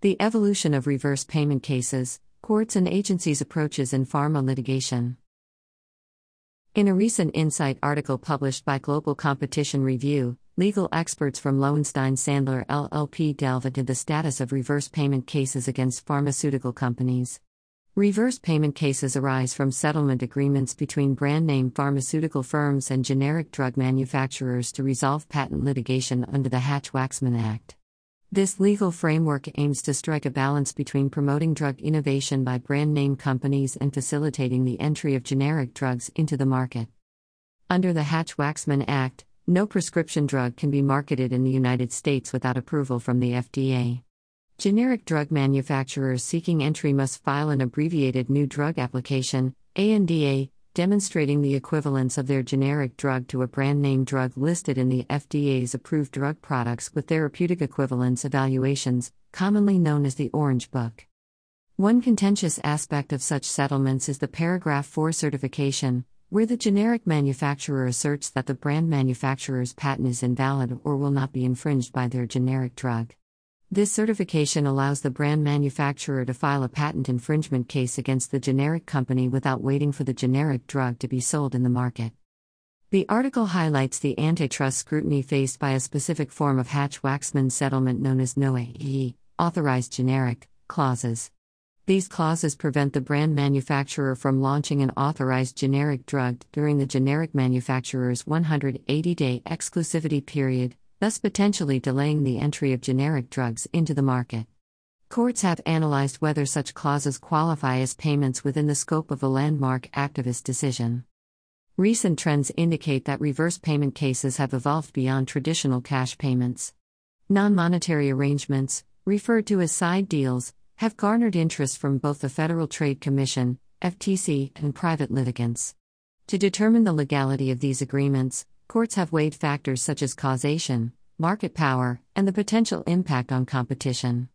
The evolution of reverse payment cases, courts and agencies' approaches in pharma litigation. In a recent Insight article published by Global Competition Review, legal experts from Lowenstein Sandler LLP delve into the status of reverse payment cases against pharmaceutical companies. Reverse payment cases arise from settlement agreements between brand name pharmaceutical firms and generic drug manufacturers to resolve patent litigation under the Hatch Waxman Act. This legal framework aims to strike a balance between promoting drug innovation by brand name companies and facilitating the entry of generic drugs into the market. Under the Hatch Waxman Act, no prescription drug can be marketed in the United States without approval from the FDA. Generic drug manufacturers seeking entry must file an abbreviated new drug application, ANDA, demonstrating the equivalence of their generic drug to a brand name drug listed in the FDA's approved drug products with therapeutic equivalence evaluations, commonly known as the Orange Book. One contentious aspect of such settlements is the Paragraph 4 certification, where the generic manufacturer asserts that the brand manufacturer's patent is invalid or will not be infringed by their generic drug. This certification allows the brand manufacturer to file a patent infringement case against the generic company without waiting for the generic drug to be sold in the market. The article highlights the antitrust scrutiny faced by a specific form of Hatch Waxman settlement known as no-AG, authorized generic, clauses. These clauses prevent the brand manufacturer from launching an authorized generic drug during the generic manufacturer's 180 day exclusivity period, thus potentially delaying the entry of generic drugs into the market. Courts have analyzed whether such clauses qualify as payments within the scope of a landmark Actavis decision. Recent trends indicate that reverse payment cases have evolved beyond traditional cash payments. Non monetary arrangements, referred to as side deals, have garnered interest from both the Federal Trade Commission, FTC, and private litigants. To determine the legality of these agreements, courts have weighed factors such as causation, market power, and the potential impact on competition.